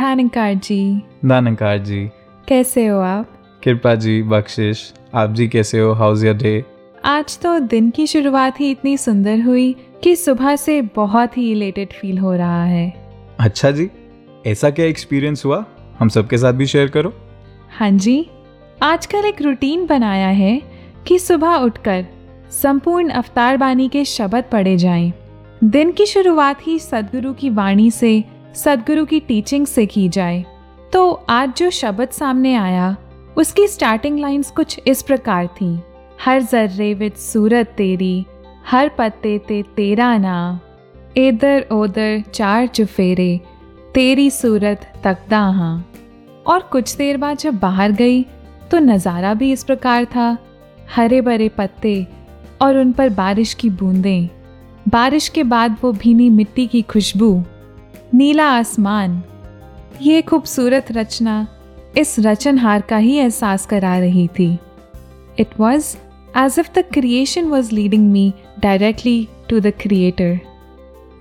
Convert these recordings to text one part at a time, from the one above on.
थानकार जी दानकार जी कैसे हो आप? कृपा जी बख्शिश। आप जी कैसे हो? हाउस योर डे आज तो दिन की शुरुआत ही इतनी सुंदर हुई कि सुबह से बहुत ही इलेटेड फील हो रहा है। अच्छा जी। ऐसा क्या एक्सपीरियंस हुआ? हम सबके साथ भी शेयर करो। हाँ जी। आजकल एक रूटीन बनाया है कि सुबह उठकर संपूर्ण अवतार बानी के शब्द पढ़े जाएँ। दिन की शुरुआत ही सदगुरु की वाणी से सदगुरु की टीचिंग से की जाए। तो आज जो शब्द सामने आया, उसकी स्टार्टिंग लाइंस कुछ इस प्रकार थी। हर जर्रे विच सूरत तेरी, हर पत्ते ते तेरा नाम। इधर उधर चार चुफेरे तेरी सूरत तकदा हाँ। और कुछ देर बाद जब बाहर गई तो नज़ारा भी इस प्रकार था। हरे भरे पत्ते और उन पर बारिश की बूंदें। बारिश के बाद वो भीनी मिट्टी की खुशबू। नीला आसमान। ये खूबसूरत रचना इस रचनहार का ही एहसास करा रही थी। It was as if the creation was leading me directly to the creator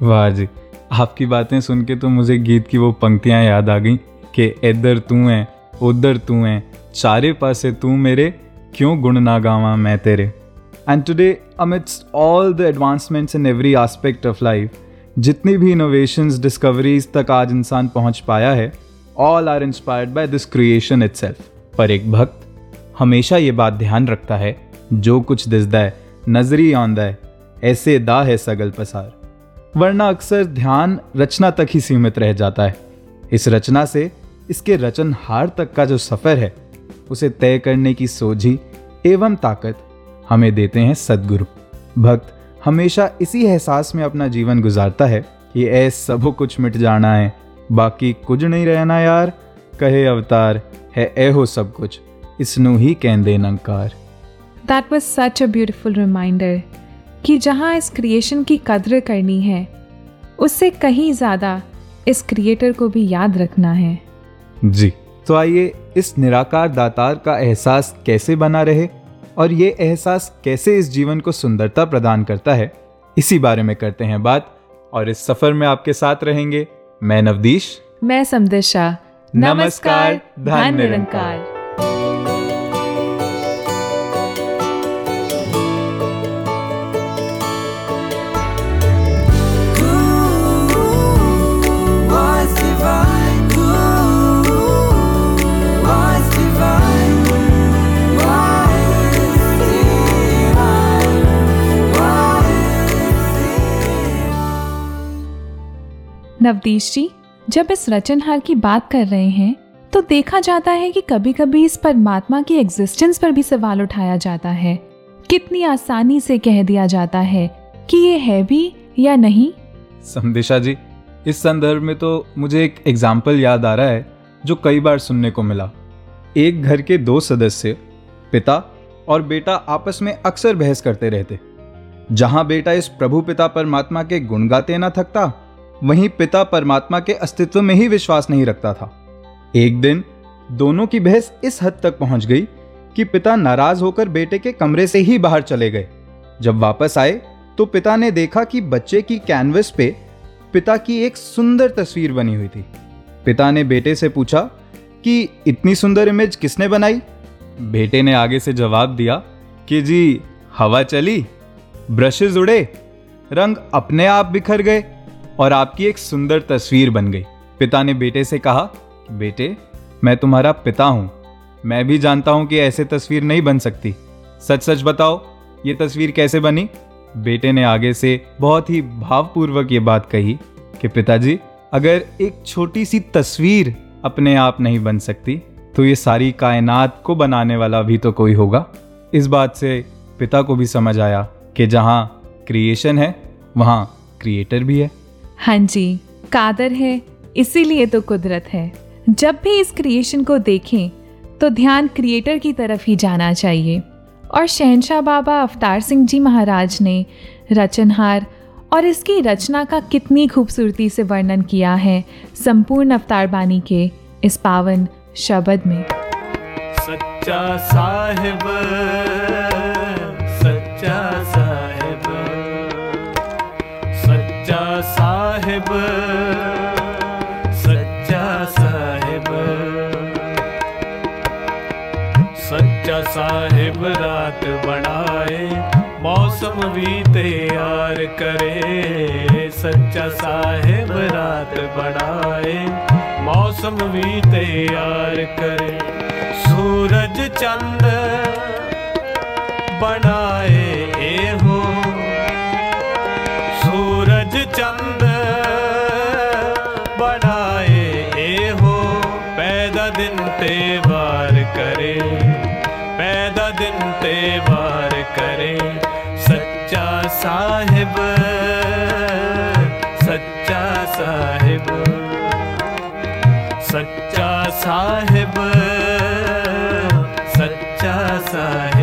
वाह जी, आपकी बातें सुन के तो मुझे गीत की वो पंक्तियाँ याद आ गई कि इधर तू है, उधर तू है, चारे पासे तू मेरे, क्यों गुण ना गावा मैं तेरे? And today amidst all the advancements in every aspect of life जितनी भी इनोवेशंस डिस्कवरीज तक आज इंसान पहुँच पाया है all are inspired by this creation itself पर एक भक्त हमेशा ये बात ध्यान रखता है, जो कुछ दिसदा है, नजरी आंदा है, ऐसे दा है सगल पसार। वरना अक्सर ध्यान रचना तक ही सीमित रह जाता है। इस रचना से इसके रचनहार तक का जो सफ़र है, उसे तय करने की सोझी एवं ताकत हमें देते हैं सदगुरु। भक्त हमेशा इसी एहसास में अपना जीवन गुजारता है कि ऐ सब कुछ मिट जाना है बाकी कुछ नहीं रहना यार। कहे अवतार है ए हो सब कुछ इसनु ही कहते नंकार। That was such a beautiful reminder कि जहाँ इस क्रिएशन की कद्र करनी है उससे कहीं ज़्यादा इस क्रिएटर को भी याद रखना है। जी तो आइए इस निराकार दातार का एहसास कैसे बना रहे? और ये एहसास कैसे इस जीवन को सुंदरता प्रदान करता है इसी बारे में करते हैं बात। और इस सफ़र में आपके साथ रहेंगे मैं नवदीश। मैं समदिशा। नमस्कार, धन निरंकार। नवदीश जी, जब इस रचनहार की बात कर रहे हैं तो देखा जाता है कि कभी कभी इस परमात्मा की एग्जिस्टेंस पर भी सवाल उठाया जाता है। कितनी आसानी से कह दिया जाता है कि ये है भी या नहीं? संदेशा जी, इस संदर्भ में तो मुझे एक एग्ज़ाम्पल याद आ रहा है, जो कई बार सुनने को मिला। एक घर के दो सदस्य, पिता और बेटा आपस में अक्सर बहस करते रहते। जहाँ बेटा इस प्रभु पिता परमात्मा के गुण गाते ना थकता वहीं पिता परमात्मा के अस्तित्व में ही विश्वास नहीं रखता था। एक दिन, दोनों की बहस इस हद तक पहुँच गई कि पिता नाराज़ होकर बेटे के कमरे से ही बाहर चले गए। जब वापस आए तो पिता ने देखा कि बच्चे की कैनवस पे पिता की एक सुंदर तस्वीर बनी हुई थी। पिता ने बेटे से पूछा कि, इतनी सुंदर इमेज किसने बनाई? बेटे ने आगे से जवाब दिया कि, जी, हवा चली ब्रशेज उड़े, रंग अपने आप बिखर गए। और आपकी एक सुंदर तस्वीर बन गई। पिता ने बेटे से कहा, बेटे, मैं तुम्हारा पिता हूँ। मैं भी जानता हूँ कि ऐसे तस्वीर नहीं बन सकती। सच सच बताओ, ये तस्वीर कैसे बनी? बेटे ने आगे से बहुत ही भावपूर्वक ये बात कही कि, पिताजी, अगर एक छोटी सी तस्वीर अपने आप नहीं बन सकती तो ये सारी कायनात को बनाने वाला भी तो कोई होगा। इस बात से पिता को भी समझ आया कि जहाँ क्रिएशन है, वहाँ क्रिएटर भी है। हाँ जी, कादर है, इसीलिए तो कुदरत है। जब भी इस क्रिएशन को देखें तो ध्यान क्रिएटर की तरफ़ ही जाना चाहिए। और शहनशाह बाबा अवतार सिंह जी महाराज ने रचनहार और इसकी रचना का कितनी खूबसूरती से वर्णन किया है, संपूर्ण अवतार बानी के इस पावन शब्द में। सच्चा साहिब। साहिब रात बनाए, मौसम भी तैयार करे। सच्चा साहिब रात बनाए, मौसम भी तैयार करे। सूरज चंद बनाए ए हो साहिब सच्चा साहिब सच्चा साहिब सच्चा साहिब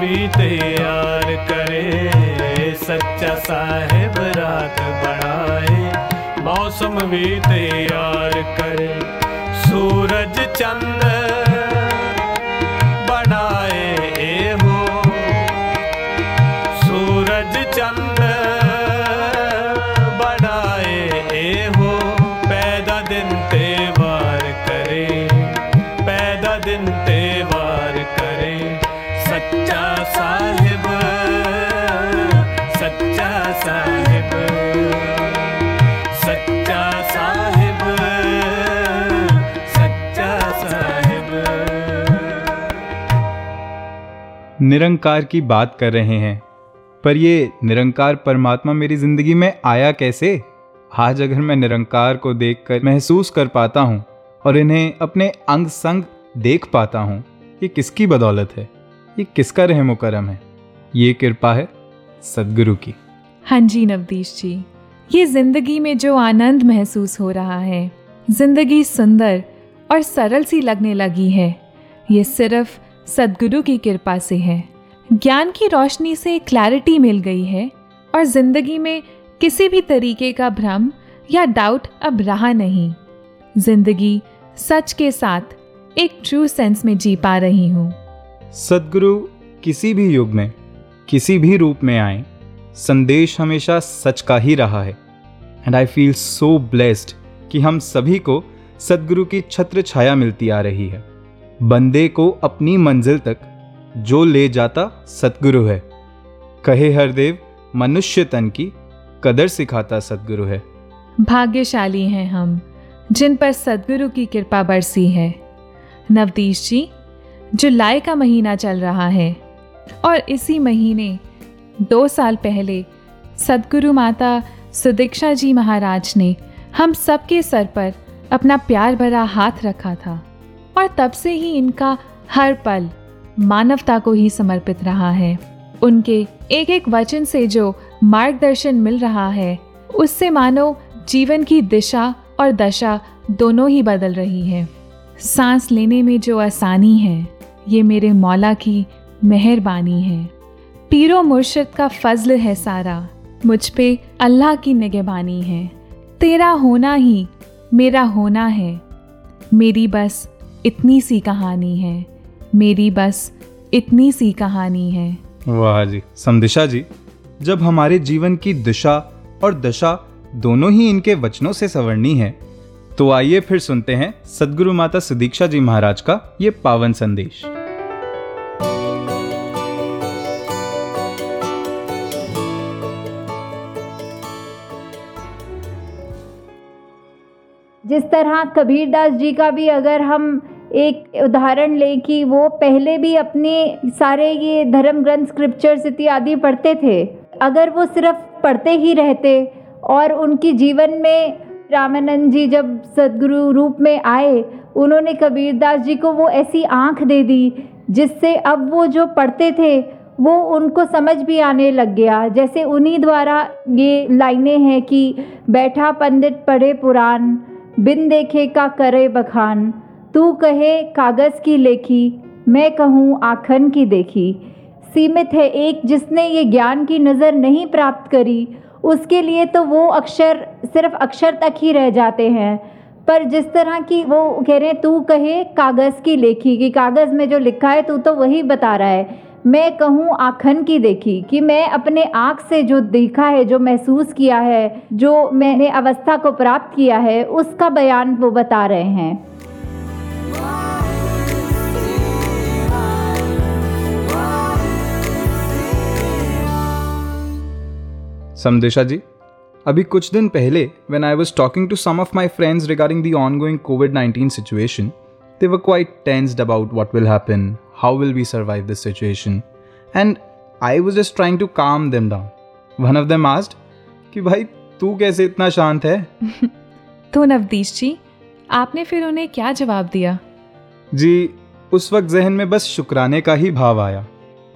भी तैयार करे। सच्चा साहेब रात बढ़ाए। मौसम भी तैयार करे। सूरज चंद निरंकार की बात कर रहे हैं। पर ये निरंकार परमात्मा मेरी ज़िंदगी में आया कैसे? आज अगर मैं निरंकार को देखकर महसूस कर पाता हूँ और इन्हें अपने अंग संग देख पाता हूँ, ये किसकी बदौलत है? ये किसका रहम करम है? ये कृपा है सदगुरु की। हाँ जी नवदीश जी, ये ज़िंदगी में जो आनंद महसूस हो रहा है, ज़िंदगी सुंदर और सरल सी लगने लगी है। ये सिर्फ़ सदगुरु की कृपा से है। ज्ञान की रोशनी से क्लैरिटी मिल गई है और ज़िंदगी में किसी भी तरीके का भ्रम या डाउट अब रहा नहीं। ज़िंदगी सच के साथ एक ट्रू सेंस में जी पा रही हूँ। सदगुरु किसी भी युग में, किसी भी रूप में आए, संदेश हमेशा सच का ही रहा है। And I feel so blessed कि हम सभी को सदगुरु की छत्र छाया मिलती आ रही है। बंदे को अपनी मंजिल तक जो ले जाता सतगुरु है। कहे हरदेव, मनुष्य तन की कदर सिखाता सतगुरु है। भाग्यशाली हैं हम, जिन पर सदगुरु की कृपा बरसी है। नवदीश जी, जुलाई का महीना चल रहा है, और इसी महीने, दो साल पहले सदगुरु माता सुदीक्षा जी महाराज ने हम सबके सर पर अपना प्यार भरा हाथ रखा था। और तब से ही इनका हर पल मानवता को ही समर्पित रहा है। उनके एक एक वचन से जो मार्गदर्शन मिल रहा है, उससे मानो जीवन की दिशा और दशा दोनों ही बदल रही है। सांस लेने में जो आसानी है, ये मेरे मौला की मेहरबानी है। पीरो मुर्शद का फजल है सारा, मुझ पे अल्लाह की निगहबानी है। तेरा होना ही मेरा होना है। मेरी बस इतनी सी कहानी है। मेरी बस इतनी सी कहानी है। वाह जी। संदिशा जी, जब हमारे जीवन की दिशा और दशा दोनों ही इनके वचनों से सवर्णी है तो आइए फिर सुनते हैं सदगुरु माता सुदीक्षा जी महाराज का ये पावन संदेश। जिस तरह कबीरदास जी का भी अगर हम एक उदाहरण लें कि वो पहले भी अपने सारे ये धर्म ग्रंथ स्क्रिप्चर्स इत्यादि पढ़ते थे, अगर वो सिर्फ़ पढ़ते ही रहते और उनकी जीवन में रामानंद जी जब सदगुरु रूप में आए, उन्होंने कबीरदास जी को वो ऐसी आँख दे दी जिससे अब वो जो पढ़ते थे, वो उनको समझ भी आने लग गया। जैसे उन्हीं द्वारा ये लाइनें हैं कि बैठा पंडित पढ़े पुराण बिन देखे का करे बखान। तू कहे कागज़ की लेखी, मैं कहूँ आखन की देखी। सीमित है एक जिसने ये ज्ञान की नज़र नहीं प्राप्त करी, उसके लिए तो वो अक्षर, सिर्फ़ अक्षर तक ही रह जाते हैं। पर जिस तरह की वो कह रहे हैं, तू कहे कागज़ की लेखी, कि कागज़ में जो लिखा है, तू तो वही बता रहा है। मैं कहूँ, आखन की देखी कि मैं अपने आँख से जो देखा है, जो महसूस किया है, जो मैंने अवस्था को प्राप्त किया है, उसका बयान वो बता रहे हैं। समदेशा जी, अभी कुछ दिन पहले when I was talking to some of my friends regarding the ongoing COVID nineteen situation they were quite tensed about what will happen how will we survive this situation, and I was just trying to calm them down. One of them asked कि भाई तू कैसे इतना शांत है? तो नवदीश जी आपने फिर उन्हें क्या जवाब दिया? जी उस वक्त जहन में बस शुक्राने का ही भाव आया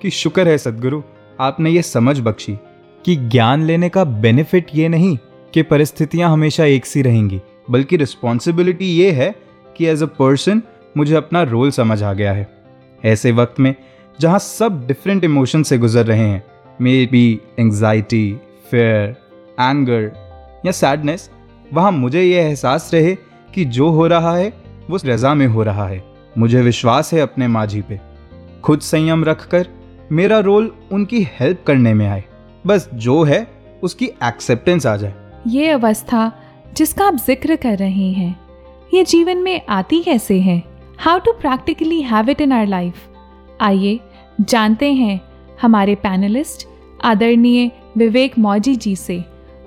कि शुक्र है सदगुरु आपने ये समझ बख्शी कि ज्ञान लेने का बेनिफिट ये नहीं कि परिस्थितियाँ हमेशा एक सी रहेंगी बल्कि रिस्पॉन्सिबिलिटी ये है कि एज अ पर्सन मुझे अपना रोल समझ आ गया है। ऐसे वक्त में, जहाँ सब डिफरेंट इमोशन से गुजर रहे हैं। Maybe anxiety fear anger या सैडनेस वहाँ मुझे ये एहसास रहे कि जो हो रहा है, वो रज़ा में हो रहा है। मुझे विश्वास है अपने माझी पे। खुद संयम रख कर मेरा रोल उनकी हेल्प करने में आए। बस जो है, उसकी एक्सेप्टेंस आ जाए। ये अवस्था जिसका आप ज़िक्र कर रहे हैं, ये जीवन में आती कैसे है? How to practically have it in our life आइए, जानते हैं हमारे पैनलिस्ट आदरणीय विवेक मौजी जी से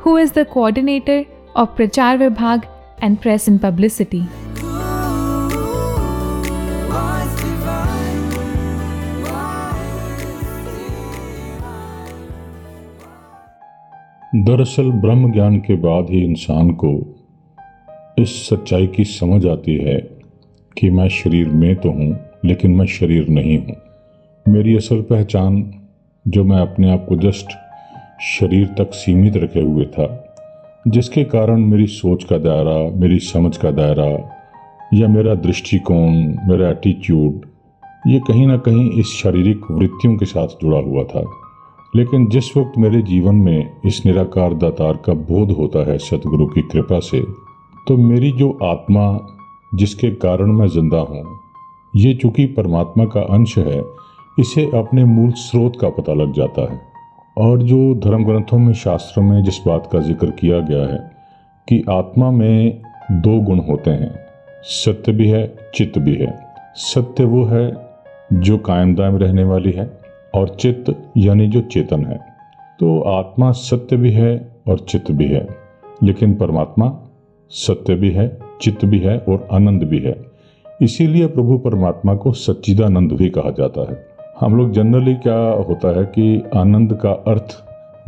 who is the coordinator of प्रचार विभाग एंड प्रेस एंड पब्लिसिटी दरअसल ब्रह्म ज्ञान के बाद ही इंसान को इस सच्चाई की समझ आती है। कि मैं शरीर में तो हूँ, लेकिन मैं शरीर नहीं हूँ। मेरी असल पहचान, जो मैं अपने आप को जस्ट शरीर तक सीमित रखे हुए था, जिसके कारण मेरी सोच का दायरा, मेरी समझ का दायरा, या मेरा दृष्टिकोण, मेरा एटीट्यूड ये कहीं ना कहीं इस शारीरिक वृत्तियों के साथ जुड़ा हुआ था। लेकिन जिस वक्त मेरे जीवन में इस निराकार दातार का बोध होता है सतगुरु की कृपा से तो मेरी जो आत्मा जिसके कारण मैं ज़िंदा हूँ। ये चूँकि परमात्मा का अंश है, इसे अपने मूल स्रोत का पता लग जाता है। और जो धर्म ग्रंथों में शास्त्रों में जिस बात का ज़िक्र किया गया है कि आत्मा में दो गुण होते हैं, सत्य भी है, चित्त भी है। सत्य वो है जो कायम दायम रहने वाली है और चित्त यानी जो चेतन है। तो आत्मा सत्य भी है और चित्त भी है, लेकिन परमात्मा सत्य भी है चित्त भी है और आनंद भी है। इसीलिए प्रभु परमात्मा को सच्चिदानंद भी कहा जाता है। हम लोग जनरली क्या होता है कि आनंद का अर्थ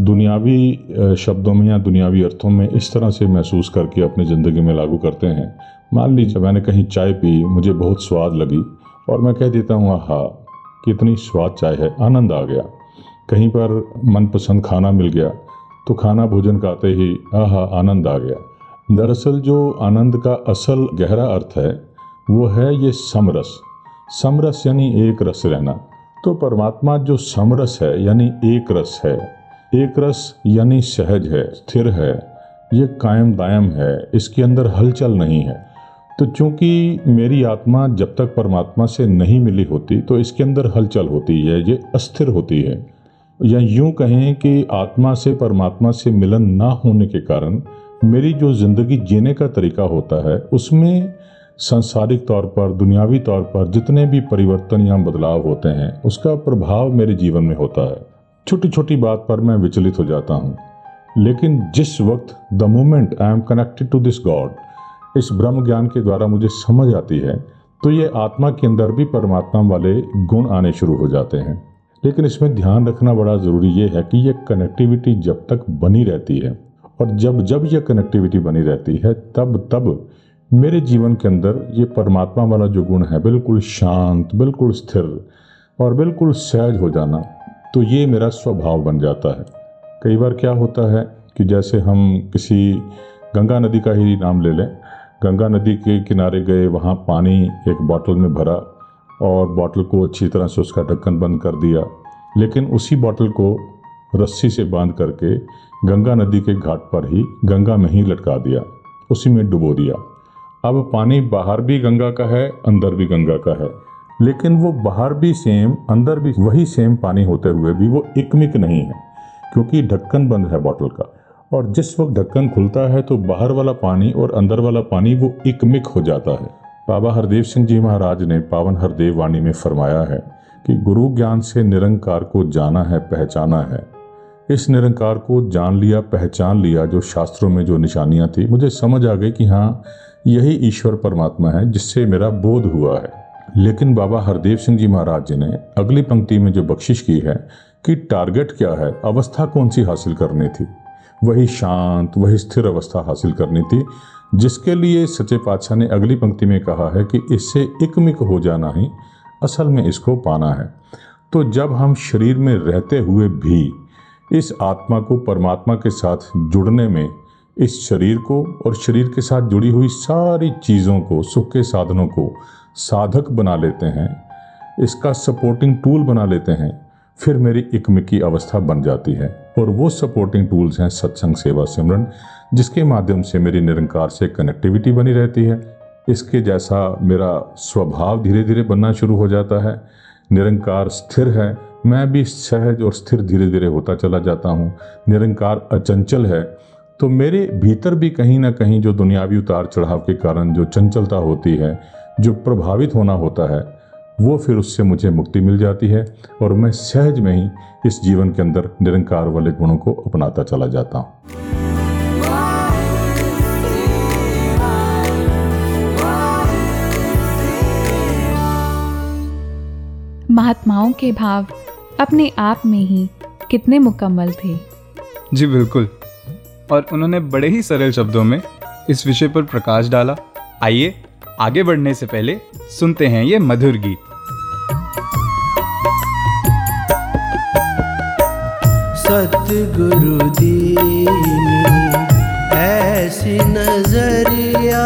दुनियावी शब्दों में या दुनियावी अर्थों में इस तरह से महसूस करके अपनी ज़िंदगी में लागू करते हैं। मान लीजिए, मैंने कहीं चाय पी, मुझे बहुत स्वाद लगी और मैं कह देता हूँ, आहा, कितनी स्वाद चाय है। आनंद आ गया। कहीं पर मनपसंद खाना मिल गया तो खाना भोजन खाते ही, आहा, आनंद आ गया। दरअसल जो आनंद का असल गहरा अर्थ है, वो है ये समरस। समरस यानी एक रस रहना। तो परमात्मा जो समरस है, यानी एक रस है। एक रस यानी सहज है, स्थिर है। ये कायम दायम है, इसके अंदर हलचल नहीं है। तो चूँकि मेरी आत्मा जब तक परमात्मा से नहीं मिली होती तो इसके अंदर हलचल होती है, ये अस्थिर होती है। या यूँ कहें कि आत्मा से परमात्मा से मिलन ना होने के कारण मेरी जो ज़िंदगी जीने का तरीका होता है, उसमें सांसारिक तौर पर, दुनियावी तौर पर जितने भी परिवर्तन या बदलाव होते हैं, उसका प्रभाव मेरे जीवन में होता है। छोटी छोटी बात पर मैं विचलित हो जाता हूँ। लेकिन जिस वक्त the moment I am connected to this God, इस ब्रह्म ज्ञान के द्वारा मुझे समझ आती है तो ये आत्मा के अंदर भी परमात्मा वाले गुण आने शुरू हो जाते हैं। लेकिन इसमें ध्यान रखना बड़ा ज़रूरी ये है कि ये कनेक्टिविटी जब तक बनी रहती है। और जब जब यह कनेक्टिविटी बनी रहती है, तब तब मेरे जीवन के अंदर ये परमात्मा वाला जो गुण है, बिल्कुल शांत, बिल्कुल स्थिर और बिल्कुल सहज हो जाना तो ये मेरा स्वभाव बन जाता है। कई बार क्या होता है कि जैसे हम किसी गंगा नदी का ही नाम ले लें, गंगा नदी के किनारे गए, वहाँ पानी एक बॉटल में भरा और बॉटल को अच्छी तरह से उसका ढक्कन बंद कर दिया, लेकिन उसी बॉटल को रस्सी से बाँध करके गंगा नदी के घाट पर ही गंगा में ही लटका दिया, उसी में डुबो दिया। अब पानी बाहर भी गंगा का है, अंदर भी गंगा का है। लेकिन वो बाहर भी सेम अंदर भी वही सेम पानी होते हुए भी वो इकमिक नहीं है, क्योंकि ढक्कन बंद है बॉटल का। और जिस वक्त ढक्कन खुलता है तो बाहर वाला पानी और अंदर वाला पानी वो इकमिक हो जाता है। बाबा हरदेव सिंह जी महाराज ने पावन हरदेव वाणी में फरमाया है कि गुरु ज्ञान से निरंकार को जाना है, पहचाना है। इस निरंकार को जान लिया, पहचान लिया, जो शास्त्रों में जो निशानियाँ थी, मुझे समझ आ गई कि हाँ यही ईश्वर परमात्मा है जिससे मेरा बोध हुआ है। लेकिन बाबा हरदेव सिंह जी महाराज जी ने अगली पंक्ति में जो बख्शिश की है कि टारगेट क्या है, अवस्था कौन सी हासिल करनी थी? वही शांत, वही स्थिर अवस्था हासिल करनी थी, जिसके लिए सच्चे पातशाह ने अगली पंक्ति में कहा है कि इससे इकमिक हो जाना ही असल में इसको पाना है। तो जब हम शरीर में रहते हुए भी इस आत्मा को परमात्मा के साथ जुड़ने में, इस शरीर को और शरीर के साथ जुड़ी हुई सारी चीज़ों को, सुख के साधनों को साधक बना लेते हैं, इसका सपोर्टिंग टूल बना लेते हैं, फिर मेरी इकमिकी अवस्था बन जाती है। और वो सपोर्टिंग टूल्स हैं सत्संग सेवा सिमरन, जिसके माध्यम से मेरी निरंकार से कनेक्टिविटी बनी रहती है। इसके जैसा मेरा स्वभाव धीरे धीरे बनना शुरू हो जाता है। निरंकार स्थिर है मैं भी सहज और स्थिर धीरे धीरे होता चला जाता हूँ। निरंकार अचंचल है। तो मेरे भीतर भी कहीं ना कहीं जो दुनियावी उतार चढ़ाव के कारण जो चंचलता होती है, जो प्रभावित होना होता है, वो फिर उससे मुझे मुक्ति मिल जाती है और मैं सहज में ही इस जीवन के अंदर निरंकार वाले गुणों को अपनाता चला जाता हूँ। महात्माओं के भाव अपने आप में ही कितने मुकम्मल थे। जी बिल्कुल। और उन्होंने बड़े ही सरल शब्दों में इस विषय पर प्रकाश डाला। आइए आगे बढ़ने से पहले सुनते हैं ये मधुर गीत। सतगुरु दीनी ऐसी नज़रिया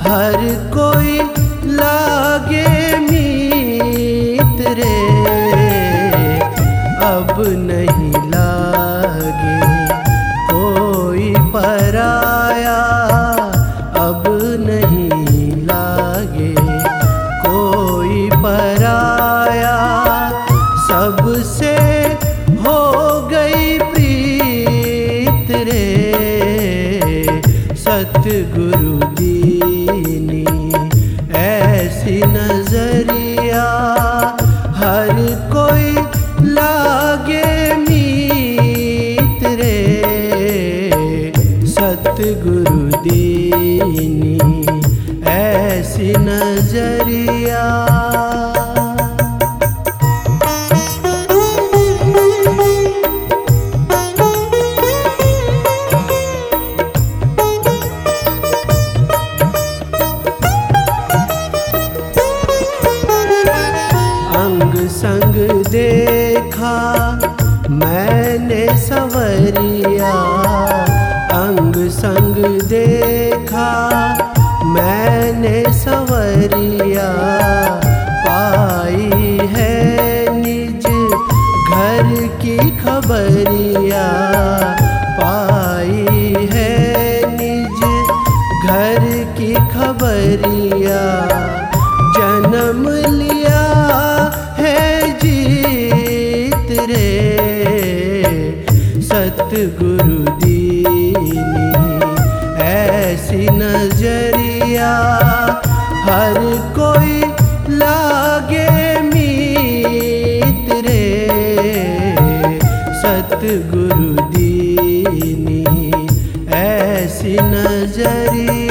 हर कोई लागे सतगुरु दीनी ऐसी नज़रिया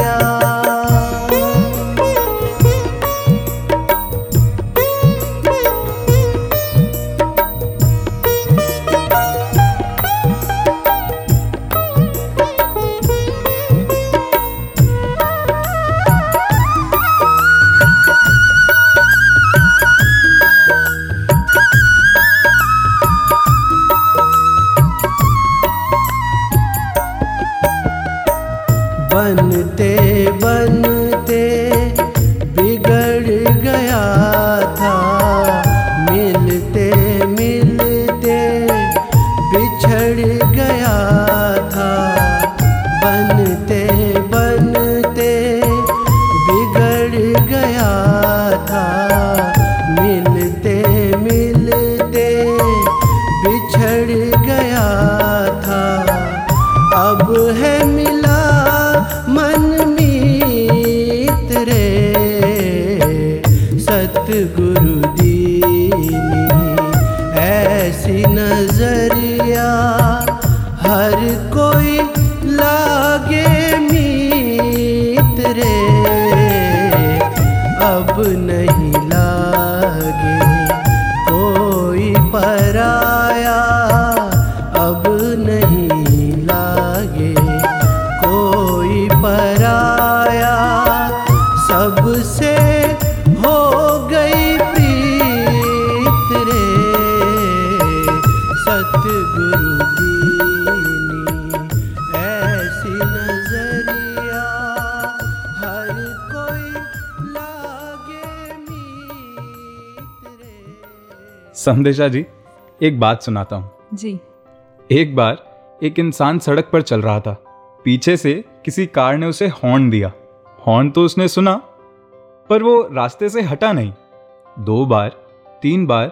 नहीं लागे। कोई पराया सबसे हो गई प्रीत रे। सतगुरु दीनी ऐसी नज़रिया हर कोई लागे मीत रे। संदेशा जी एक बात सुनाता हूँ। जी। एक बार एक इंसान सड़क पर चल रहा था। पीछे से किसी कार ने उसे हॉर्न दिया। हॉर्न तो उसने सुना, पर वो रास्ते से हटा नहीं। दो बार, तीन बार,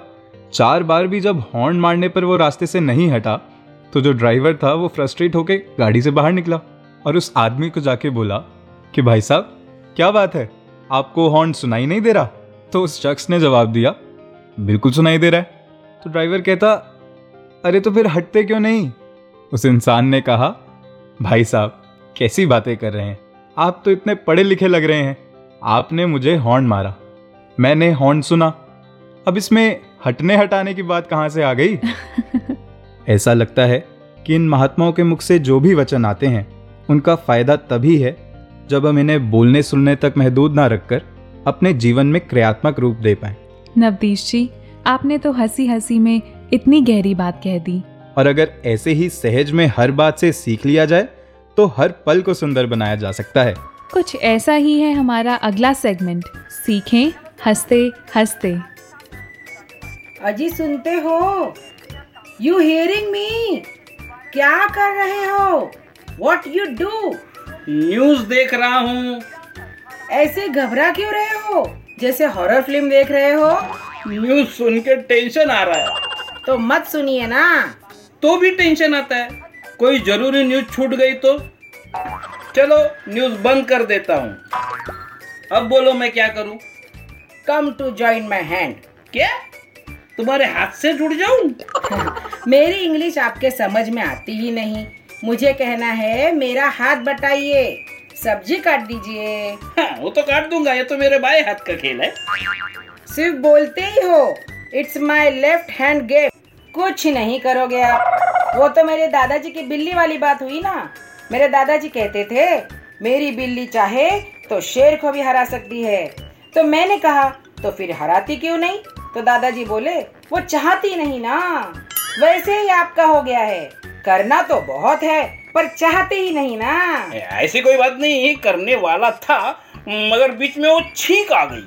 चार बार भी जब हॉर्न मारने पर वो रास्ते से नहीं हटा तो जो ड्राइवर था वो फ्रस्ट्रेट होके गाड़ी से बाहर निकला और उस आदमी को जाके बोला कि, भाई साहब, क्या बात है? आपको हॉर्न सुनाई नहीं दे रहा? तो उस शख्स ने जवाब दिया, बिल्कुल सुनाई दे रहा है। तो ड्राइवर कहता अरे तो फिर हटते क्यों नहीं? उस इंसान ने कहा भाई साहब कैसी बातें कर रहे हैं? आप तो इतने पढ़े लिखे लग रहे हैं। आपने मुझे हॉर्न मारा। मैंने हॉर्न सुना। अब इसमें हटने हटाने की बात कहाँ से आ गई? ऐसा लगता है कि इन महात्माओं के मुख से जो भी वचन आते हैं उनका फ़ायदा तभी है जब हम इन्हें बोलने सुनने तक महदूद ना रखकर अपने जीवन में क्रियात्मक रूप दे पाए। नवदीश जी आपने तो हँसी हँसी में इतनी गहरी बात कह दी। और अगर ऐसे ही सहज में हर बात से सीख लिया जाए तो हर पल को सुंदर बनाया जा सकता है। कुछ ऐसा ही है हमारा अगला सेगमेंट सीखें हँसते हँसते। अजी सुनते हो? यू हियरिंग मी क्या कर रहे हो? वॉट यू डू न्यूज़ देख रहा हूँ। ऐसे घबरा क्यों रहे हो? जैसे हॉरर फ़िल्म देख रहे हो? न्यूज़ सुन के टेंशन आ रहा है। तो मत सुनिए ना। तो भी टेंशन आता है। कोई ज़रूरी न्यूज़ छूट गई तो? चलो न्यूज़ बंद कर देता हूँ। अब बोलो मैं क्या करूँ? Come to join my hand क्या? तुम्हारे हाथ से जुड़ जाऊँ? मेरी इंग्लिश आपके समझ में आती ही नहीं। मुझे कहना है मेरा हाथ बटाइए। सब्ज़ी काट दीजिए। हाँ, वो तो काट दूँगा। ये तो मेरे बाएँ हाथ का खेल है। सिर्फ़ बोलते ही हो। It's my left hand gift कुछ नहीं करोगे आप। वो तो मेरे दादाजी की बिल्ली वाली बात हुई ना। मेरे दादाजी कहते थे मेरी बिल्ली चाहे तो शेर को भी हरा सकती है। तो मैंने कहा तो फिर हराती क्यों नहीं? तो दादाजी बोले वो चाहती नहीं ना। वैसे ही आपका हो गया है। करना तो बहुत है पर चाहते ही नहीं ना। ऐसी कोई बात नहीं करने वाला था मगर बीच में वो छींक आ गई।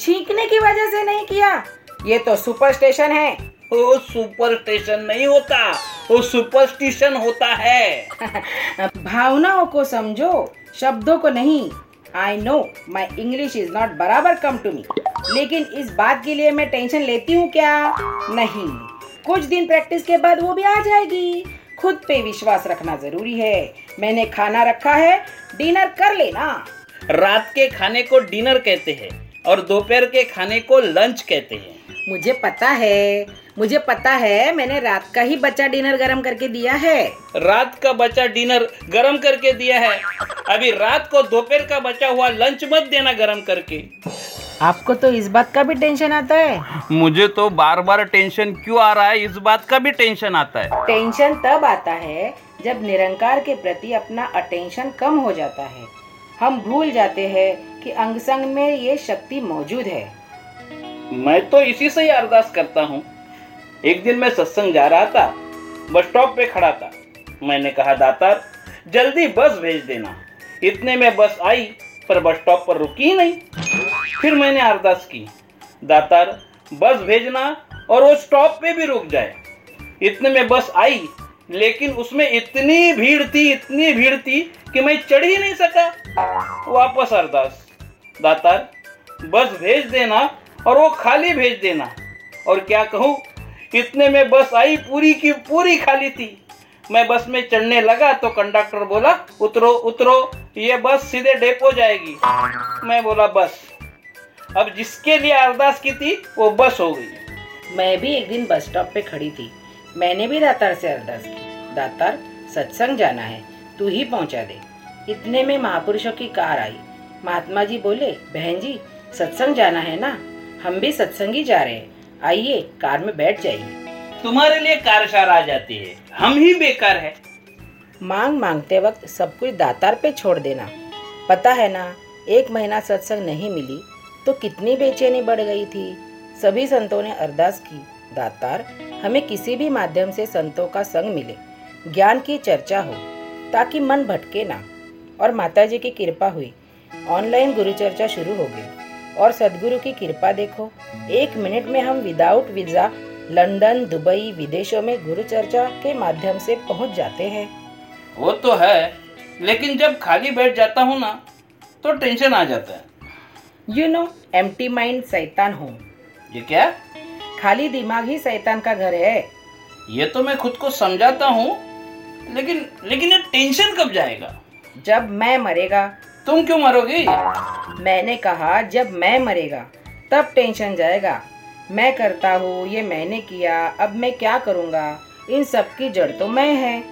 छींकने की वजह से नहीं किया। ये तो सुपर स्टेशन है। वो सुपर स्टेशन नहीं होता वो सुपरस्टिशन होता है। भावनाओं को समझो शब्दों को नहीं। I know my English is not बराबर कम टू मी लेकिन इस बात के लिए मैं टेंशन लेती हूँ क्या? नहीं। कुछ दिन प्रैक्टिस के बाद वो भी आ जाएगी। खुद पे विश्वास रखना ज़रूरी है। मैंने खाना रखा है डिनर कर लेना। रात के खाने को डिनर कहते हैं और दोपहर के खाने को लंच कहते हैं। मुझे पता है मुझे पता है मैंने रात का ही बच्चा डिनर गरम करके दिया है। रात का बचा डिनर गरम करके दिया है। अभी रात को दोपहर का बचा हुआ लंच मत देना गरम करके। आपको तो इस बात का भी टेंशन आता है। मुझे तो बार बार टेंशन क्यों आ रहा है? इस बात का भी टेंशन आता है। टेंशन तब आता है जब निरंकार के प्रति अपना अटेंशन कम हो जाता है। हम भूल जाते हैं कि अंग संग में ये शक्ति मौजूद है। मैं तो इसी से ही अरदास करता हूँ। एक दिन मैं सत्संग जा रहा था, बस स्टॉप पे खड़ा था। मैंने कहा, दातार, जल्दी बस भेज देना। इतने में बस आई, पर बस स्टॉप पर रुकी ही नहीं। फिर मैंने अरदास की, दातार, बस भेजना और वो स्टॉप पे भी रुक जाए। इतने में बस आई, लेकिन उसमें इतनी भीड़ थी, इतनी भीड़ थी कि मैं चढ़ ही नहीं सका। वापस अरदास, दातार, बस भेज देना और वो खाली भेज देना। और क्या कहूँ, इतने में बस आई पूरी की पूरी खाली थी। मैं बस में चढ़ने लगा तो कंडक्टर बोला, उतरो उतरो, ये बस सीधे डेपो जाएगी। मैं बोला, बस। अब जिसके लिए अरदास की थी, वो बस हो गई। मैं भी एक दिन बस स्टॉप पे खड़ी थी। मैंने भी दातार से अरदास की। दातार, सत्संग जाना है, तू ही पहुँचा दे। इतने में महापुरुषों की कार आई। महात्मा जी बोले, बहन जी, सत्संग जाना है ना? हम भी सत्संगी जा रहे हैं। आइए कार में बैठ जाइए। तुम्हारे लिए कारशार आ जाती है। हम ही बेकार है। मांग मांगते वक्त सब कुछ दातार पे छोड़ देना। पता है ना एक महीना सत्संग नहीं मिली तो कितनी बेचैनी बढ़ गई थी। सभी संतों ने अरदास की। दातार हमें किसी भी माध्यम से संतों का संग मिले। ज्ञान की चर्चा हो ताकि मन भटके ना। और माता जी की कृपा हुई। ऑनलाइन गुरु चर्चा शुरू हो गई। और सदगुरु की कृपा देखो। एक मिनट में हम विदाउट वीज़ा लंदन दुबई विदेशों में गुरु चर्चा के माध्यम से पहुँच जाते हैं। वो तो है लेकिन जब खाली बैठ जाता हूँ ना तो टेंशन आ जाता है। यू नो एम्प्टी माइंड सैतान होम ये क्या? खाली दिमाग ही सैतान का घर है। ये तो मैं खुद को समझाता हूँ लेकिन लेकिन ये टेंशन कब जाएगा? जब मैं मरेगा तुम क्यों मरोगी? मैंने कहा जब मैं मरेगा तब टेंशन जाएगा। मैं करता हूँ ये मैंने किया अब मैं क्या करूँगा? इन सब की जड़ तो मैं है।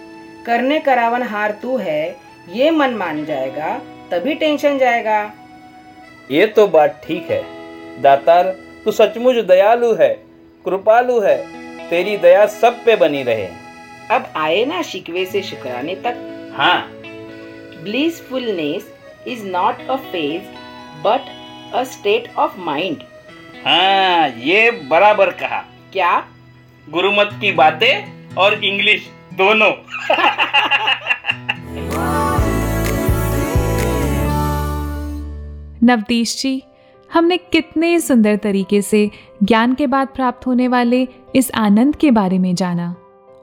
करने करावन हार तू है ये मन मान जाएगा तभी टेंशन जाएगा। ये तो बात ठीक है। दातार तू सचमुच दयालु है कृपालु है तेरी दया सब पे बनी रहे। अब आए ना शिकवे से शुक्राने तक। हाँ। Blissfulness is not a phase but a state of mind हाँ ये बराबर कहा। क्या? गुरुमत की बातें और इंग्लिश दोनों। नवदीश जी हमने कितने सुंदर तरीके से ज्ञान के बाद प्राप्त होने वाले इस आनंद के बारे में जाना।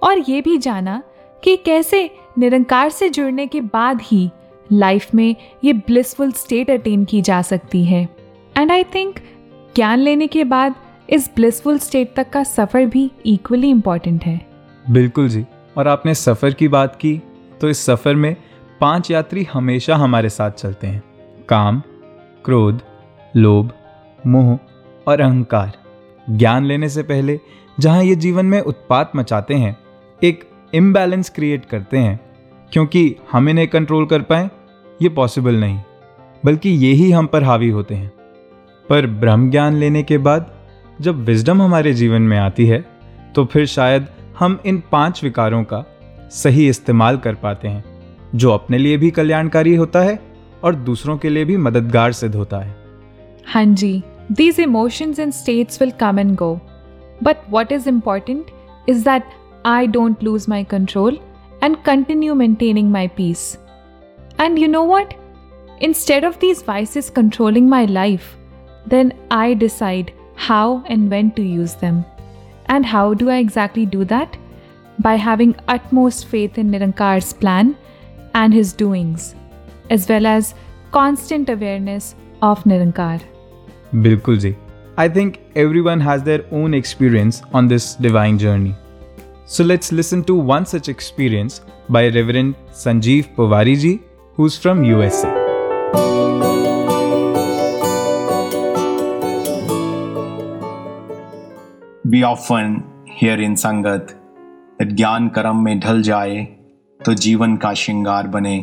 और ये भी जाना कि कैसे निरंकार से जुड़ने के बाद ही लाइफ में ये ब्लिसफुल स्टेट अटेन की जा सकती है। एंड आई थिंक ज्ञान लेने के बाद इस ब्लिसफुल स्टेट तक का सफ़र भी इक्वली इंपॉर्टेंट है। बिल्कुल जी। और आपने सफ़र की बात की तो इस सफ़र में पाँच यात्री हमेशा हमारे साथ चलते हैं। काम, क्रोध, लोभ, मोह और अहंकार। ज्ञान लेने से पहले जहाँ ये जीवन में उत्पात मचाते हैं, एक इम्बैलेंस क्रिएट करते हैं, क्योंकि हम इन्हें कंट्रोल कर पाए ये पॉसिबल नहीं, बल्कि ये ही हम पर हावी होते हैं। पर ब्रह्म ज्ञान लेने के बाद, जब विजडम हमारे जीवन में आती है तो फिर शायद हम इन पाँच विकारों का सही इस्तेमाल कर पाते हैं, जो अपने लिए भी कल्याणकारी होता है और दूसरों के लिए भी मददगार सिद्ध होता है। हाँ जी, these emotions and states will come and go, but what is important is that i don't lose my control and continue maintaining my peace. and you know what instead of these vices controlling my life then i decide how and when to use them and how do i exactly do that by having utmost faith in nirankar's plan and his doings as well as constant awareness of Nirankar. बिल्कुल जी I think everyone has their own experience on this divine journey so let's listen to one such experience by reverend Sanjeev Pawari ji who's from USA. We often hear in Sangat that Gyan Karam mein dhal jaye to jivan ka shingar bane.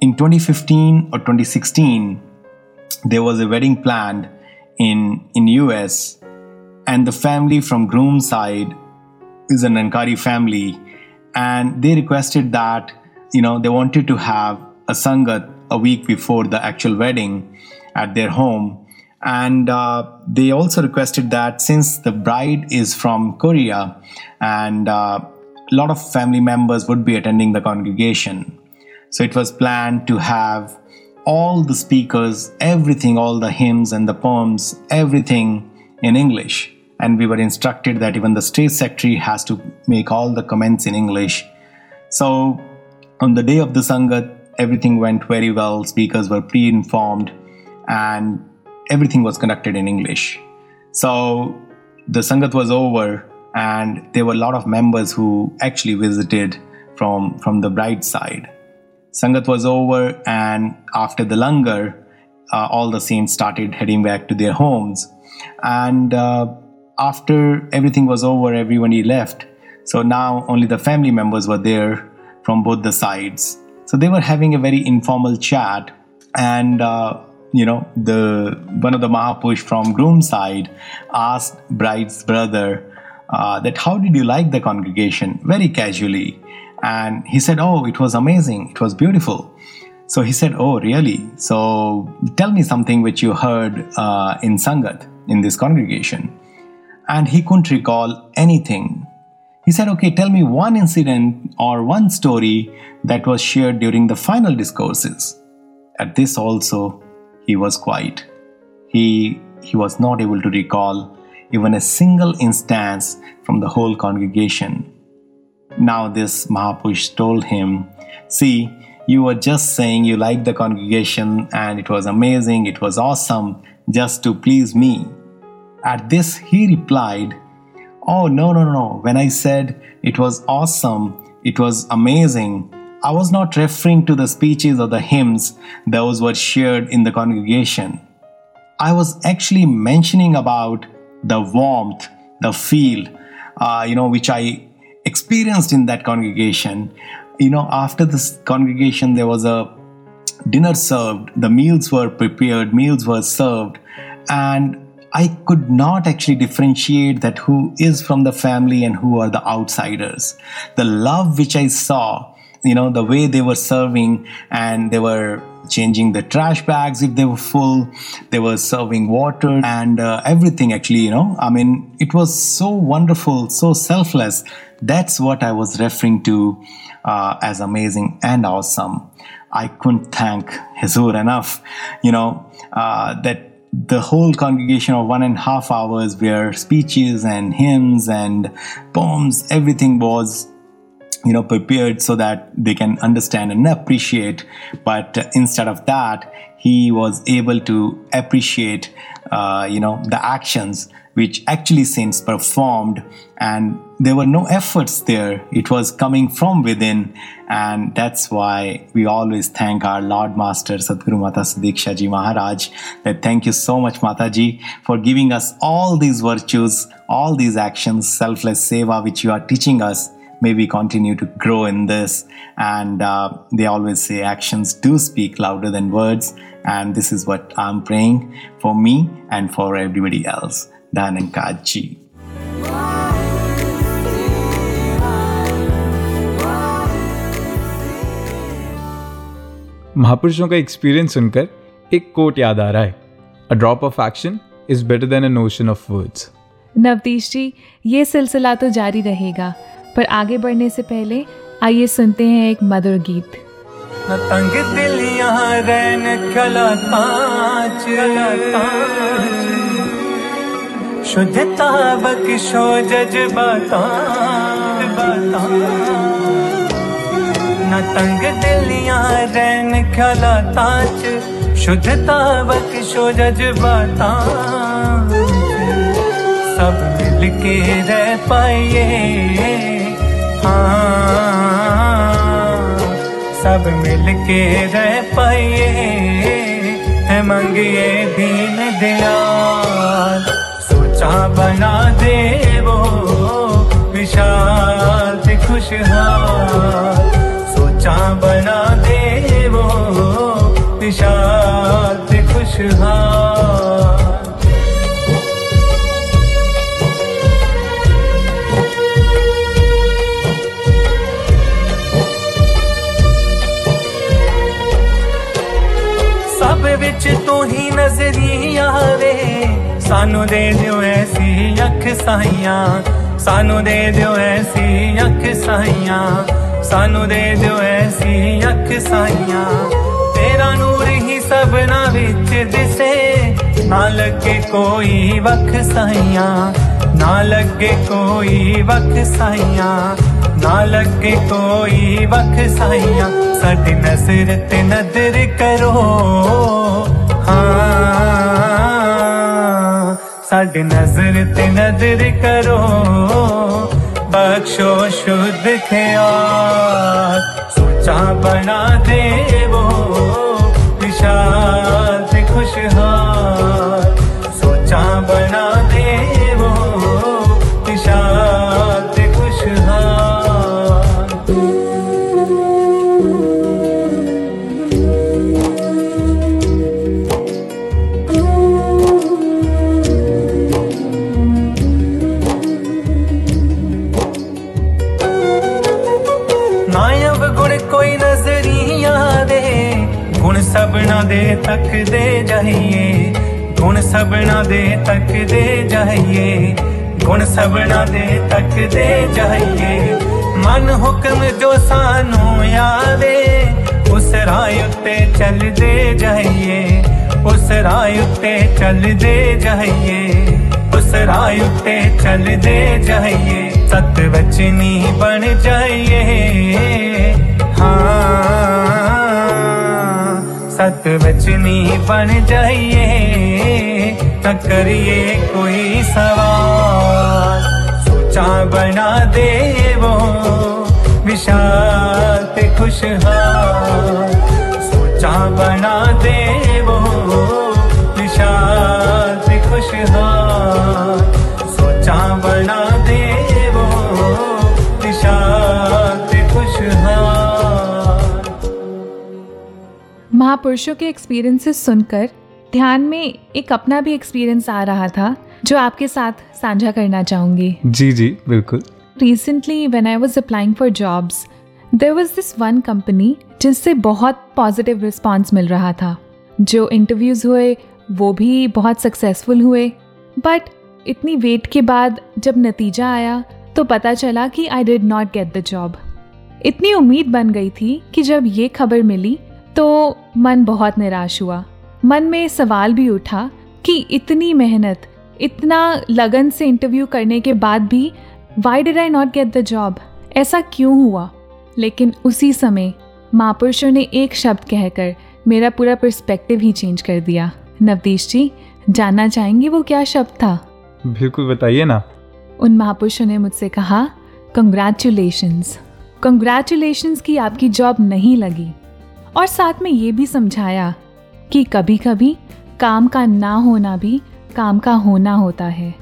In 2015 or 2016, there was a wedding planned in in US, and the family from groom side is an Ankari family, and they requested that you know they wanted to have a sangat a week before the actual wedding at their home, and uh, they also requested that since the bride is from Korea, and uh, a lot of family members would be attending the congregation. So it was planned to have all the speakers, everything, all the hymns and the poems, everything in English. And we were instructed that even the state secretary has to make all the comments in English. So on the day of the Sangat, everything went very well. Speakers were pre informed and everything was conducted in English. So the Sangat was over, and there were a lot of members who actually visited from, from the bride side. Sangat was over, and after the langar, uh, all the saints started heading back to their homes. And uh, after everything was over, everybody left. So now only the family members were there from both the sides. So they were having a very informal chat, and uh, you know, the one of the Mahapush from groom side asked bride's brother uh, that how did you like the congregation? Very casually, and he said, "Oh, it was amazing. It was beautiful." So he said, "Oh, really? So tell me something which you heard uh, in Sangat in this congregation." And he couldn't recall anything. He said, "Okay, tell me one incident or one story that was shared during the final discourses." At this also, he was quiet. He he was not able to recall even a single instance from the whole congregation. Now this Mahapush told him, See, you were just saying you liked the congregation and it was amazing, it was awesome, just to please me. At this, he replied, Oh, no, no, no. No. When I said it was awesome, it was amazing, I was not referring to the speeches or the hymns those were shared in the congregation. I was actually mentioning about the warmth, the feel, uh, you know, which I experienced in that congregation. You know, after this congregation, there was a dinner served, the meals were prepared, meals were served, and I could not actually differentiate that who is from the family and who are the outsiders. The love which I saw, you know, the way they were serving and they were changing the trash bags if they were full, they were serving water and uh, everything actually, you know. I mean, it was so wonderful, so selfless. That's what I was referring to uh, as amazing and awesome. I couldn't thank Hezur enough, you know, uh, that the whole congregation of one and a half hours where speeches and hymns and poems, everything was you know prepared so that they can understand and appreciate. But instead of that he was able to appreciate uh, you know the actions which actually saints performed and there were no efforts there. It was coming from within and that's why we always thank our lord master sadhguru mata sadiksha ji maharaj that thank you so much mataji for giving us all these virtues all these actions selfless seva which you are teaching us. May we continue to grow in this. And uh, they always say actions do speak louder than words and this is what i'm praying for me and for everybody else Dhanankaji. महापुरुषों का experience सुनकर एक coat याद आ रहा है a drop of action is better than an ocean of words Navdish ji ये सिलसिला तो जारी रहेगा पर आगे बढ़ने से पहले आइए सुनते हैं एक मधुर गीत तंग दिल यहाँ रैन खला ताज शुद्धता बख्शो जज्बाता न तंग दिल यहाँ रैन खला ताज शुद्धता बख्शो जज्बाता सब मिल के रह पाइए हाँ। सब मिल के रह पाइए मंगिए दीन दयाल। जहाँ बना दे वो विशाल खुशहाल। सोचा बना दे वो विशाल खुशहाल। सब विच तू ही नजरी आवे ਸਾਨੂੰ ਦੇ ਦਿਓ ਐਸੀ ਅੱਖ ਸਾਈਆਂ। ਸਾਨੂੰ ਦੇ ਦਿਓ ਐਸੀ ਅੱਖ ਸਾਈਆਂ। ਸਾਨੂੰ ਦੇ ਦਿਓ ਐਸੀ ਅੱਖ ਸਾਈਆਂ। ਤੇਰਾ ਨੂਰ ਹੀ ਸਭਨਾ ਵਿੱਚ ਦਿਸੇ। ਨਾ ਲੱਗੇ ਕੋਈ ਵਖ ਸਾਈਆਂ। ਨਾ ਲੱਗੇ ਕੋਈ ਵਖ ਸਾਈਆਂ। ਨਾ ਲੱਗੇ ਕੋਈ ਵਖ ਸਾਈਆਂ। ਸਾਡੀ ਨਜ਼ਰ ਤੇ ਨਜ਼ਰ ਕਰੋ। ਹਾਂ। साढ़े नज़र ते नज़र करो। बख्शो शुद्ध ख्याल सोचा बना दे वो विशाल खुशहाल ਦੇ ਤੱਕਦੇ ਜਾਈਏ। ਗੁਣ ਸਭਨਾ ਦੇ ਤੱਕਦੇ ਜਾਈਏ। ਗੁਣ ਸਭਨਾ ਦੇ ਤੱਕਦੇ ਜਾਈਏ। ਮਨ ਹੁਕਮ ਜੋ ਸਾਨੂੰ ਆਵੇ, ਉਸ ਰਾਹ ਉੱਤੇ ਚੱਲਦੇ ਜਾਈਏ। ਉਸ ਰਾਹ ਉੱਤੇ ਚੱਲਦੇ ਜਾਈਏ। ਉਸ ਰਾਹ ਉੱਤੇ ਚੱਲਦੇ ਜਾਈਏ। ਸਤ ਵਚਨੀ ਬਣ ਜਾਈਏ। ਹਾਂ। सत बचनी बन जाइए, न करिए कोई सवाल। सोचा बना दे वो विशाल खुशहाल। सोचा बना दे वो महापुरुषों के एक्सपीरियंसेस सुनकर ध्यान में एक अपना भी एक्सपीरियंस आ रहा था जो आपके साथ साझा करना चाहूँगी। जी जी बिल्कुल। Recently when I was applying for jobs, there was this one company जिससे बहुत पॉजिटिव रिस्पॉन्स मिल रहा था। जो इंटरव्यूज़ हुए वो भी बहुत सक्सेसफुल हुए। बट इतनी वेट के बाद जब नतीजा आया तो पता चला कि I did not get the job इतनी उम्मीद बन गई थी कि जब ये खबर मिली तो मन बहुत निराश हुआ। मन में सवाल भी उठा कि इतनी मेहनत इतना लगन से इंटरव्यू करने के बाद भी why did I not get the job ऐसा क्यों हुआ? लेकिन उसी समय महापुरुषों ने एक शब्द कहकर मेरा पूरा पर्सपेक्टिव ही चेंज कर दिया। नवदीश जी जानना चाहेंगे वो क्या शब्द था? बिल्कुल बताइए ना। उन महापुरुषों ने मुझसे कहा कंग्रेचुलेशंस कंग्रेचुलेशंस कि आपकी जॉब नहीं लगी। और साथ में ये भी समझाया कि कभी कभी काम का ना होना भी काम का होना होता है।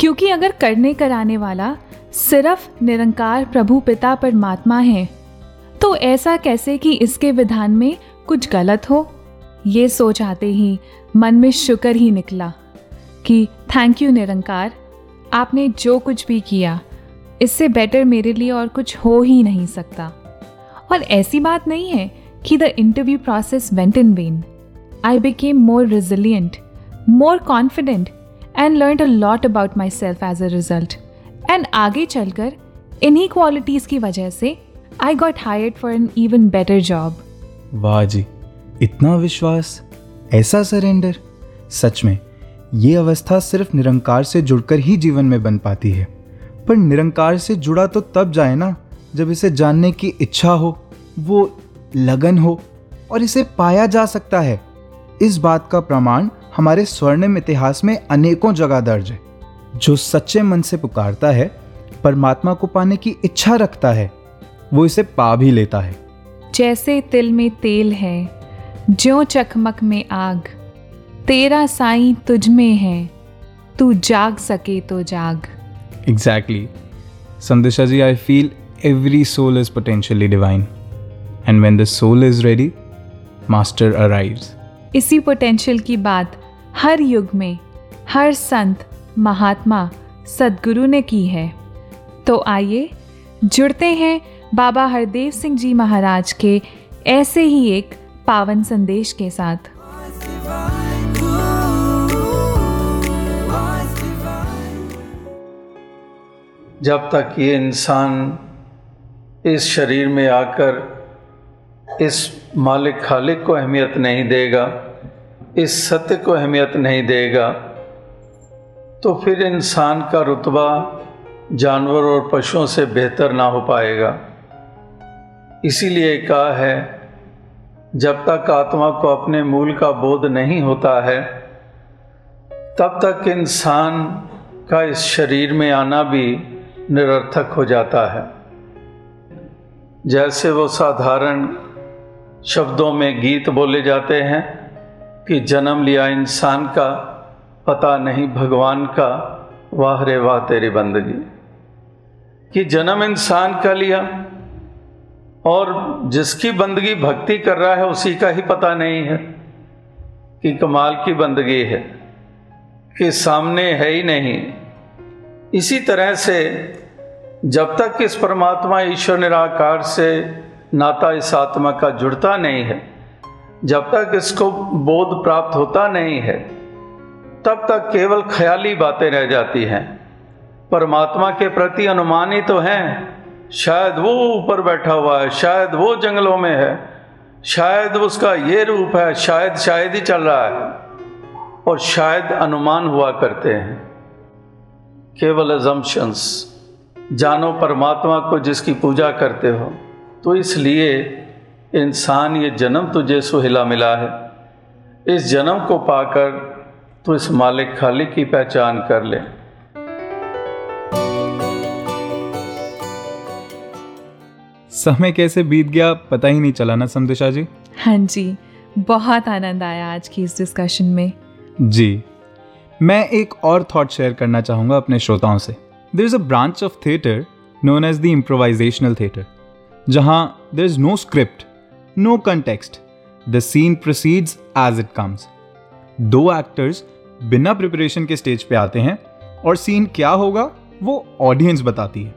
क्योंकि अगर करने कराने वाला सिर्फ़ निरंकार प्रभु पिता परमात्मा है तो ऐसा कैसे कि इसके विधान में कुछ गलत हो? ये सोच आते ही मन में शुक्र ही निकला कि थैंक यू निरंकार, आपने जो कुछ भी किया, इससे बेटर मेरे लिए और कुछ हो ही नहीं सकता। और ऐसी बात नहीं है कि the interview process went in vain I became more resilient more confident and learn a lot about myself as a result and आगे चलकर, इन्हीं क्वालिटीज़ की वजह से I got hired for an even better job वाह जी, इतना विश्वास, ऐसा सरेंडर सच में, ये अवस्था सिर्फ़ निरंकार से जुड़कर ही जीवन में बन पाती है। पर निरंकार से जुड़ा तो तब जाए ना, जब इसे जानने की इच्छा हो, वो लगन हो और इसे पाया जा सकता है इस बात का प्रमाण हमारे स्वर्णिम इतिहास में अनेकों जगह दर्ज है जो सच्चे मन से पुकारता है परमात्मा को पाने की इच्छा रखता है वो इसे पा भी लेता है जैसे तिल में तेल है ज्यो चकमक में आग तेरा साईं तुझ में है तू जाग सके तो जाग Exactly. Sandisha ji I feel every soul is potentially divine. And when the soul is ready, Master arrives. इसी पोटेंशियल की बात हर युग में हर संत महात्मा सदगुरु ने की है तो आइए जुड़ते हैं बाबा हरदेव सिंह जी महाराज के ऐसे ही एक पावन संदेश के साथ जब तक ये इंसान इस शरीर में आकर इस मालिक खालिक को अहमियत नहीं देगा, इस सत्य को अहमियत नहीं देगा तो फिर इंसान का रुतबा जानवर और पशुओं से बेहतर ना हो पाएगा। इसीलिए कहा है, जब तक आत्मा को अपने मूल का बोध नहीं होता है, तब तक इंसान का इस शरीर में आना भी निरर्थक हो जाता है। जैसे वो साधारण शब्दों में गीत बोले जाते हैं कि जन्म लिया इंसान का, पता नहीं भगवान का, वाह रे वाह तेरी बंदगी। कि जन्म इंसान का लिया और जिसकी बंदगी भक्ति कर रहा है उसी का ही पता नहीं है कि कमाल की बंदगी है, कि सामने है ही नहीं। इसी तरह से जब तक इस परमात्मा ईश्वर निराकार से नाता इस आत्मा का जुड़ता नहीं है। जब तक इसको बोध प्राप्त होता नहीं है, तब तक केवल ख्याली बातें रह जाती हैं। परमात्मा के प्रति अनुमान ही तो हैं। शायद वो ऊपर बैठा हुआ है, शायद वो जंगलों में है, शायद उसका ये रूप है, शायद शायद ही चल रहा है। और शायद अनुमान हुआ करते हैं। केवल एजम्पशंस जानो परमात्मा को जिसकी पूजा करते हो। तो इसलिए इंसान ये जन्म तुझे सुहिला मिला है। इस जन्म को पाकर तो इस मालिक खालिक की पहचान कर ले। समय कैसे बीत गया पता ही नहीं चला ना संदेशा जी हाँ जी बहुत आनंद आया आज की इस डिस्कशन में। जी मैं एक और थॉट शेयर करना चाहूँगा अपने श्रोताओं से। There is a branch of theatre known as the improvisational theatre जहाँ there is no script no context the scene proceed as it comes दो एक्टर्स बिना प्रिपरेशन के स्टेज पे आते हैं और सीन क्या होगा वो ऑडियंस बताती है।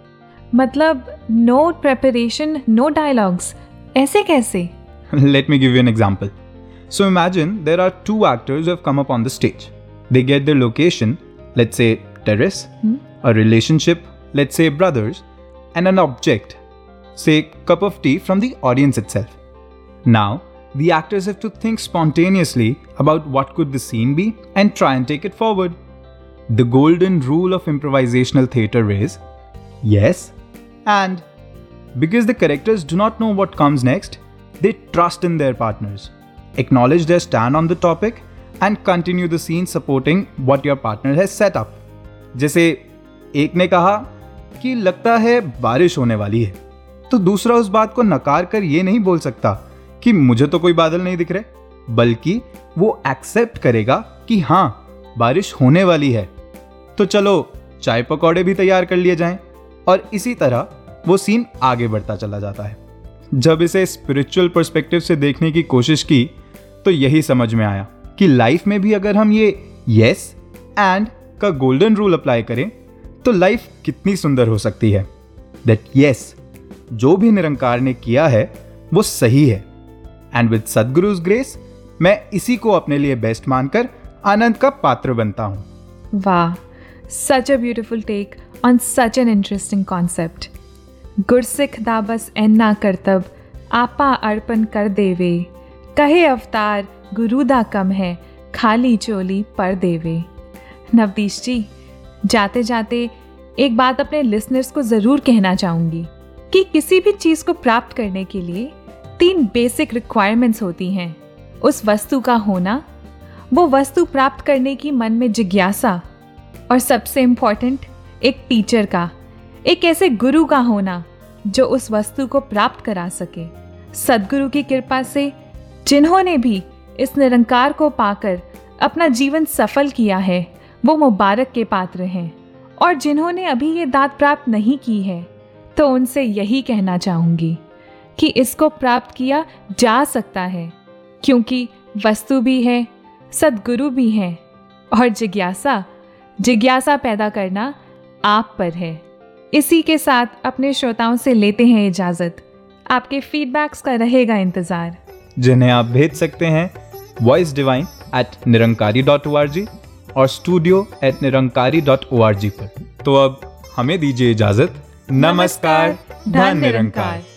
मतलब नो प्रिपरेशन नो डायलॉग्स ऐसे कैसे? Let me give you an example so imagine there are two actors come up on the stage they get the location let's a terrace a relationship let's a brothers and an object say cup of tea from the audience itself. Now, the actors have to think spontaneously about what could the scene be and try and take it forward. The golden rule of improvisational theatre is yes and Because the characters do not know what comes next, they trust in their partners, acknowledge their stand on the topic, and continue the scene supporting what your partner has set up. जैसे एक ने कहा कि लगता है बारिश होने वाली है तो दूसरा उस बात को नकार कर ये नहीं बोल सकता कि मुझे तो कोई बादल नहीं दिख रहे, बल्कि वो एक्सेप्ट करेगा कि हाँ बारिश होने वाली है। तो चलो, चाय पकौड़े भी तैयार कर लिए जाएँ, और इसी तरह वो सीन आगे बढ़ता चला जाता है। जब इसे स्पिरिचुअल पर्सपेक्टिव से देखने की कोशिश की तो यही समझ में आया कि लाइफ में भी अगर हम ये यस एंड का गोल्डन रूल अप्लाई करें तो लाइफ कितनी सुंदर हो सकती है। दैट यस जो भी निरंकार ने किया है, वो सही है। एंड विद सदगुरुज ग्रेस मैं इसी को अपने लिए बेस्ट मानकर आनंद का पात्र बनता हूँ। वाह such a beautiful take on such an interesting concept Gursikh दा बस एन्ना करतब, आपा अर्पण कर देवे। कहे अवतार, गुरु दा कम है, खाली चोली पर देवे। नवदीश जी जाते जाते एक बात अपने लिसनर्स को ज़रूर कहना चाहूँगी। कि किसी भी चीज़ को प्राप्त करने के लिए तीन बेसिक रिक्वायरमेंट्स होती हैं। उस वस्तु का होना, वो वस्तु प्राप्त करने की मन में जिज्ञासा, और सबसे इंपॉर्टेंट एक टीचर का, एक ऐसे गुरु का होना, जो उस वस्तु को प्राप्त करा सके। सदगुरु की कृपा से, जिन्होंने भी इस निरंकार को पाकर अपना जीवन सफल किया है, वो मुबारक के पात्र हैं, और जिन्होंने अभी ये दात प्राप्त नहीं की है तो उनसे यही कहना चाहूँगी कि इसको प्राप्त किया जा सकता है, क्योंकि वस्तु भी है, सदगुरु भी है, और जिज्ञासा जिज्ञासा पैदा करना आप पर है। इसी के साथ अपने श्रोताओं से लेते हैं इजाज़त। आपके फीडबैक्स का रहेगा इंतज़ार। जिन्हें आप भेज सकते हैं voice divine at Nirankari dot O R G और studio at Nirankari dot O R G पर। तो अब हमें दीजिए इजाज़त। नमस्कार धन निरंकार।